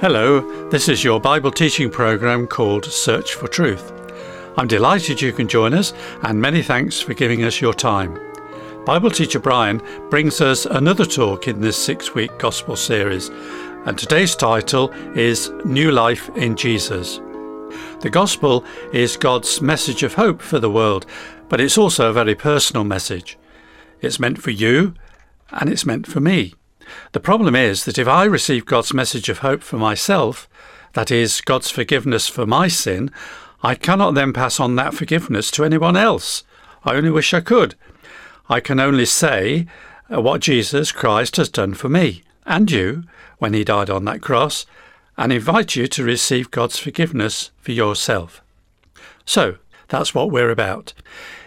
Hello, this is your Bible teaching program called Search for Truth. I'm delighted you can join us, and many thanks for giving us your time. Bible teacher Brian brings us another talk in this six week gospel series, and today's title is New Life in Jesus. The gospel is God's message of hope for the world, but it's also a very personal message. It's meant for you, and it's meant for me. The problem is that if I receive God's message of hope for myself, that is, God's forgiveness for my sin, I cannot then pass on that forgiveness to anyone else. I only wish I could. I can only say uh, what Jesus Christ has done for me and you when he died on that cross and invite you to receive God's forgiveness for yourself. So, that's what we're about.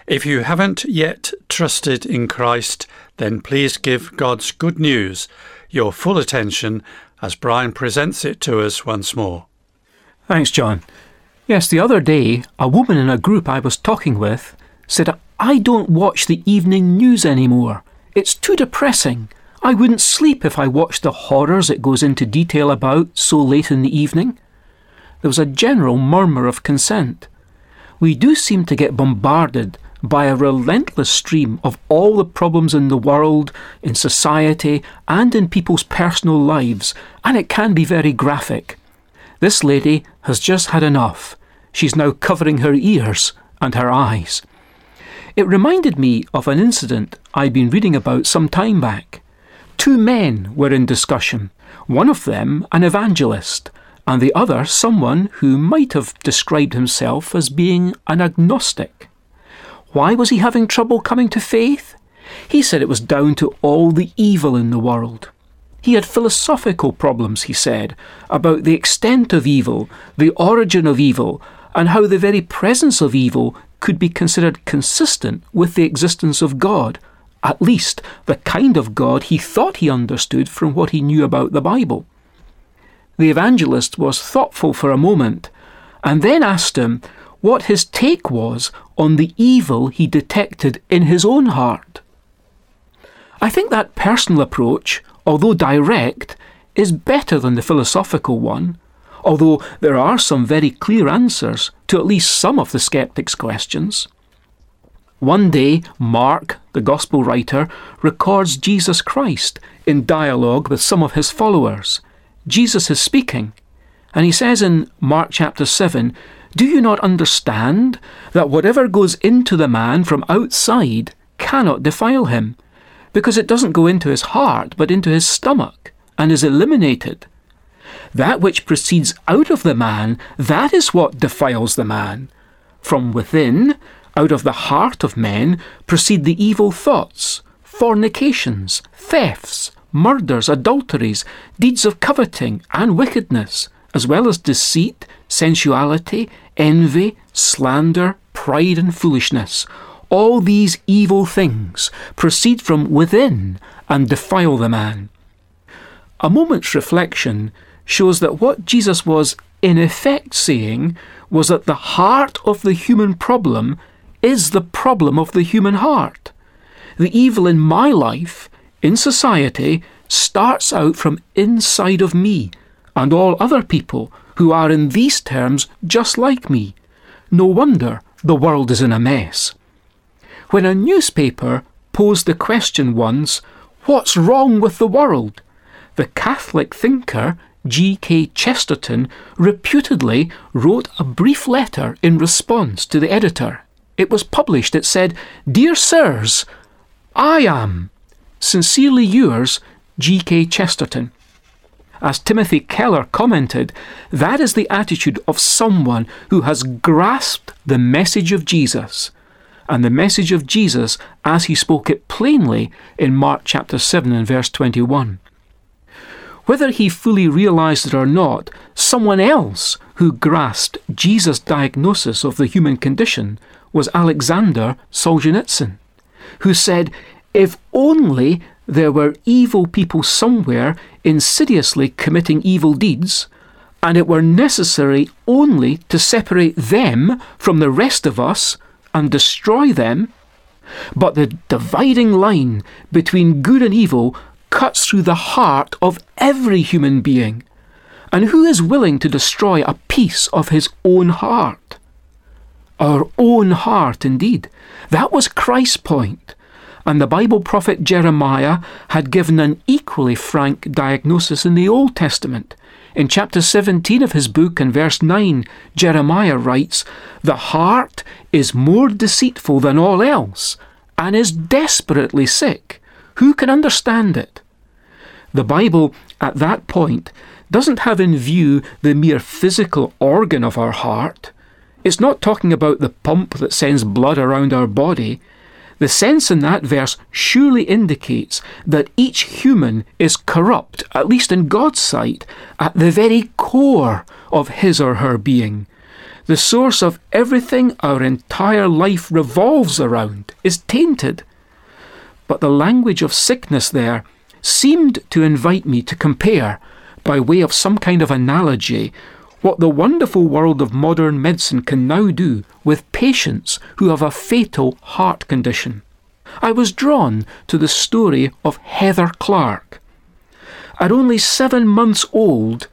If you haven't yet trusted in Christ, then please give God's good news your full attention as Brian presents it to us once more. Thanks, John. Yes, the other day, a woman in a group I was talking with said, I don't watch the evening news anymore. It's too depressing. I wouldn't sleep if I watched the horrors it goes into detail about so late in the evening. There was a general murmur of consent. We do seem to get bombarded by a relentless stream of all the problems in the world, in society, and in people's personal lives, and it can be very graphic. This lady has just had enough. She's now covering her ears and her eyes. It reminded me of an incident I'd been reading about some time back. Two men were in discussion, one of them an evangelist, and the other someone who might have described himself as being an agnostic. Why was he having trouble coming to faith? He said it was down to all the evil in the world. He had philosophical problems, he said, about the extent of evil, the origin of evil, and how the very presence of evil could be considered consistent with the existence of God, at least the kind of God he thought he understood from what he knew about the Bible. The evangelist was thoughtful for a moment, and then asked him what his take was on the evil he detected in his own heart. I think that personal approach, although direct, is better than the philosophical one, although there are some very clear answers to at least some of the skeptic's questions. One day, Mark, the Gospel writer, records Jesus Christ in dialogue with some of his followers. Jesus is speaking, and he says in Mark chapter 7 do you not understand that whatever goes into the man from outside cannot defile him? Because it doesn't go into his heart, but into his stomach, and is eliminated. That which proceeds out of the man, that is what defiles the man. From within, out of the heart of men, proceed the evil thoughts, fornications, thefts, murders, adulteries, deeds of coveting, and wickedness, as well as deceit, sensuality, envy, slander, pride, and foolishness. All these evil things proceed from within and defile the man. A moment's reflection shows that what Jesus was in effect saying was that the heart of the human problem is the problem of the human heart. The evil in my life, in society, starts out from inside of me and all other people who are in these terms just like me. No wonder the world is in a mess. When a newspaper posed the question once, What's wrong with the world? the Catholic thinker G.K. Chesterton reputedly wrote a brief letter in response to the editor. It was published. It said, Dear Sirs, I am. Sincerely yours, G.K. Chesterton. As Timothy Keller commented, that is the attitude of someone who has grasped the message of Jesus, and the message of Jesus as he spoke it plainly in Mark chapter 7 and verse 21. Whether he fully realized it or not, someone else who grasped Jesus' diagnosis of the human condition was Alexander Solzhenitsyn, who said, If only there were evil people somewhere insidiously committing evil deeds, and it were necessary only to separate them from the rest of us and destroy them. But the dividing line between good and evil cuts through the heart of every human being. And who is willing to destroy a piece of his own heart? Our own heart, indeed. That was Christ's point. And the Bible prophet Jeremiah had given an equally frank diagnosis in the Old Testament. In chapter 17 of his book and verse 9, Jeremiah writes, The heart is more deceitful than all else and is desperately sick. Who can understand it? The Bible, at that point, doesn't have in view the mere physical organ of our heart. It's not talking about the pump that sends blood around our body. The sense in that verse surely indicates that each human is corrupt, at least in God's sight, at the very core of his or her being. The source of everything our entire life revolves around is tainted. But the language of sickness there seemed to invite me to compare, by way of some kind of analogy, what the wonderful world of modern medicine can now do with patients who have a fatal heart condition. I was drawn to the story of Heather Clark. At only seven months old,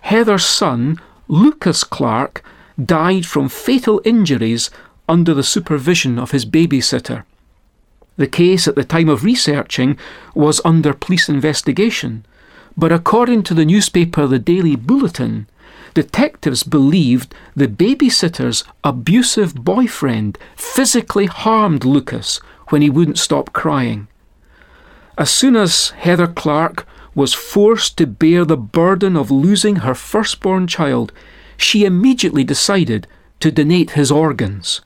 Heather's son, Lucas Clark, died from fatal injuries under the supervision of his babysitter. The case at the time of researching was under police investigation, but according to the newspaper The Daily Bulletin, detectives believed the babysitter's abusive boyfriend physically harmed Lucas when he wouldn't stop crying. As soon as Heather Clark was forced to bear the burden of losing her firstborn child, she immediately decided to donate his organs.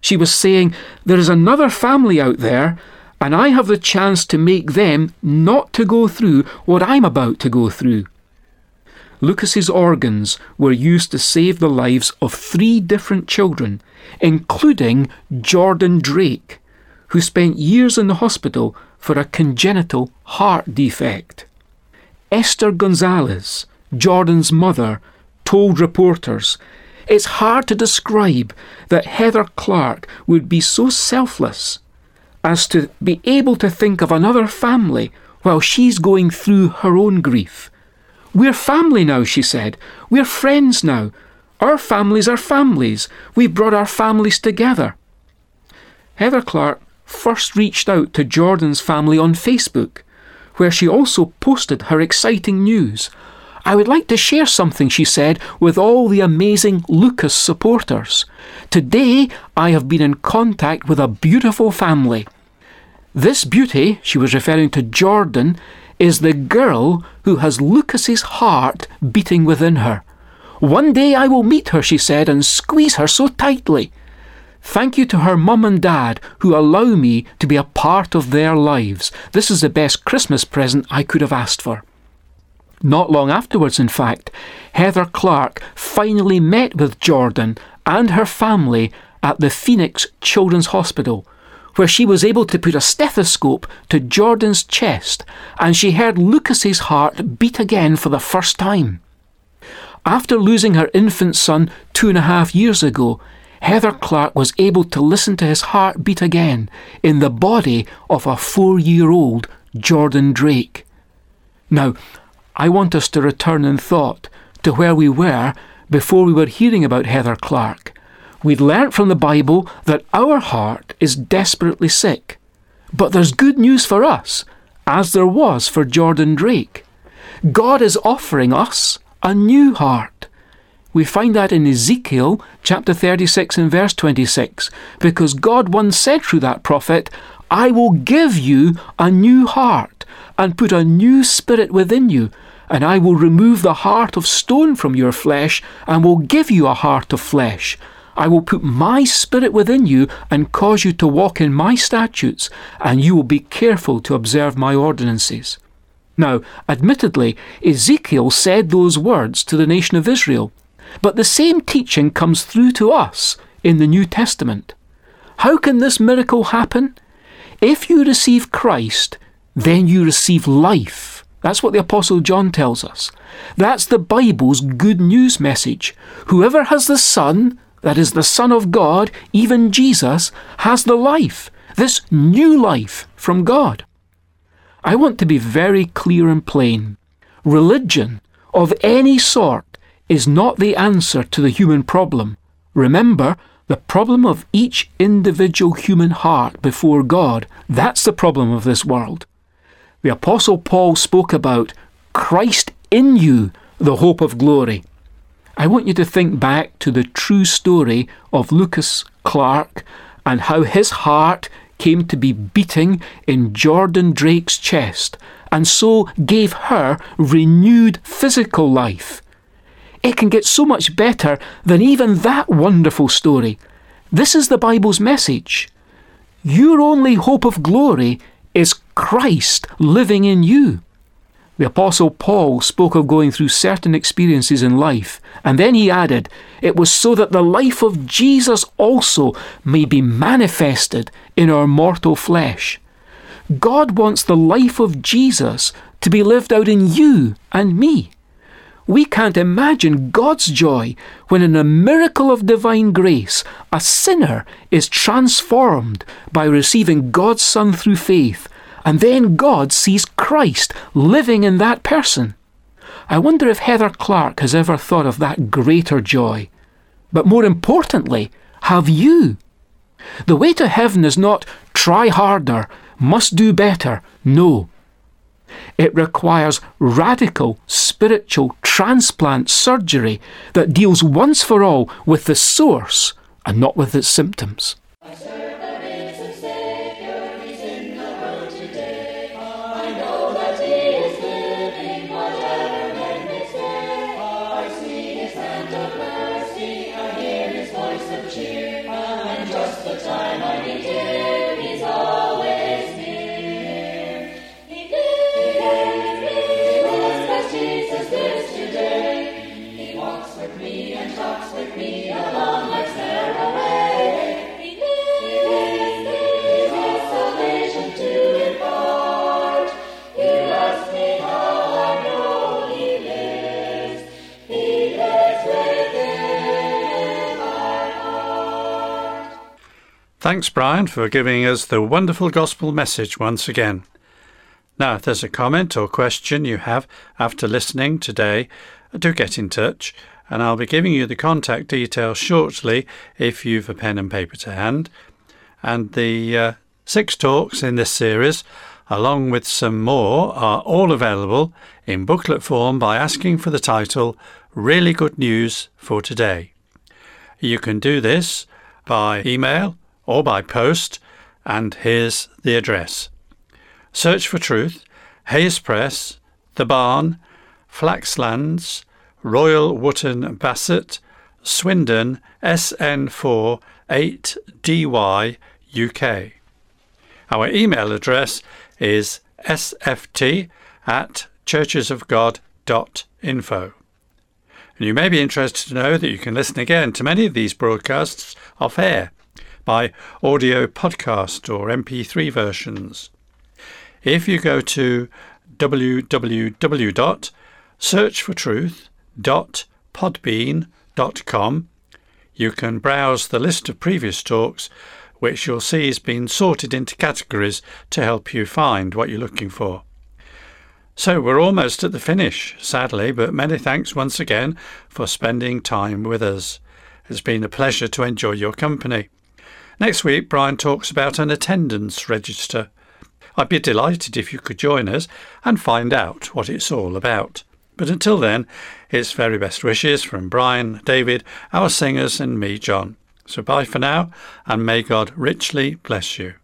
She was saying, There is another family out there, and I have the chance to make them not to go through what I'm about to go through. Lucas's organs were used to save the lives of three different children, including Jordan Drake, who spent years in the hospital for a congenital heart defect. Esther Gonzalez, Jordan's mother, told reporters, It's hard to describe that Heather Clark would be so selfless as to be able to think of another family while she's going through her own grief. We're family now, she said. We're friends now. Our families are families. We've brought our families together. Heather Clark first reached out to Jordan's family on Facebook, where she also posted her exciting news. I would like to share something, she said, with all the amazing Lucas supporters. Today I have been in contact with a beautiful family. This beauty, she was referring to Jordan, is the girl who has Lucas's heart beating within her. One day I will meet her, she said, and squeeze her so tightly. Thank you to her mum and dad who allow me to be a part of their lives. This is the best Christmas present I could have asked for. Not long afterwards, in fact, Heather Clark finally met with Jordan and her family at the Phoenix Children's Hospital where she was able to put a stethoscope to Jordan's chest and she heard Lucas's heart beat again for the first time. After losing her infant son two and a half years ago, Heather Clark was able to listen to his heart beat again in the body of a four year old Jordan Drake. Now, I want us to return in thought to where we were before we were hearing about Heather Clark We'd learnt from the Bible that our heart is desperately sick. But there's good news for us, as there was for Jordan Drake. God is offering us a new heart. We find that in Ezekiel chapter 36 and verse 26, because God once said through that prophet, I will give you a new heart and put a new spirit within you, and I will remove the heart of stone from your flesh and will give you a heart of flesh I will put my spirit within you and cause you to walk in my statutes, and you will be careful to observe my ordinances. Now, admittedly, Ezekiel said those words to the nation of Israel, but the same teaching comes through to us in the New Testament. How can this miracle happen? If you receive Christ, then you receive life. That's what the Apostle John tells us. That's the Bible's good news message. Whoever has the Son that is the Son of God, even Jesus, has the life, this new life from God. I want to be very clear and plain. Religion, of any sort is not the answer to the human problem. Remember, the problem of each individual human heart before God, that's the problem of this world. The Apostle Paul spoke about Christ in you, the hope of glory. I want you to think back to the true story of Lucas Clark and how his heart came to be beating in Jordan Drake's chest and so gave her renewed physical life. It can get so much better than even that wonderful story. This is the Bible's message. Your only hope of glory is Christ living in you. The Apostle Paul spoke of going through certain experiences in life, and then he added, It was so that the life of Jesus also may be manifested in our mortal flesh. God wants the life of Jesus to be lived out in you and me. We can't imagine God's joy when, in a miracle of divine grace, a sinner is transformed by receiving God's Son through faith, and then God sees Christ living in that person. I wonder if Heather Clark has ever thought of that greater joy. But more importantly, have you? The way to heaven is not try harder, must do better. No. It requires radical spiritual transplant surgery that deals once for all with the source and not with its symptoms. Thanks, Brian, for giving us the wonderful gospel message once again. Now, if there's a comment or question you have after listening today, do get in touch, and I'll be giving you the contact details shortly if you've a pen and paper to hand. And the uh, six talks in this series, along with some more, are all available in booklet form by asking for the title Really Good News for Today. You can do this by email or by post, and here's the address. Search for Truth, Hayes Press, The Barn, Flaxlands, Royal Wootton Bassett, Swindon, SN4 8DY, UK. Our email address is sft at churchesofgod.info. And you may be interested to know that you can listen again to many of these broadcasts off air by audio podcast or MP3 versions. If you go to www.searchfortruth.podbean.com, you can browse the list of previous talks, which you'll see has been sorted into categories to help you find what you're looking for. So we're almost at the finish, sadly, but many thanks once again for spending time with us. It's been a pleasure to enjoy your company. Next week, Brian talks about an attendance register. I'd be delighted if you could join us and find out what it's all about. But until then, it's very best wishes from Brian, David, our singers, and me, John. So bye for now, and may God richly bless you.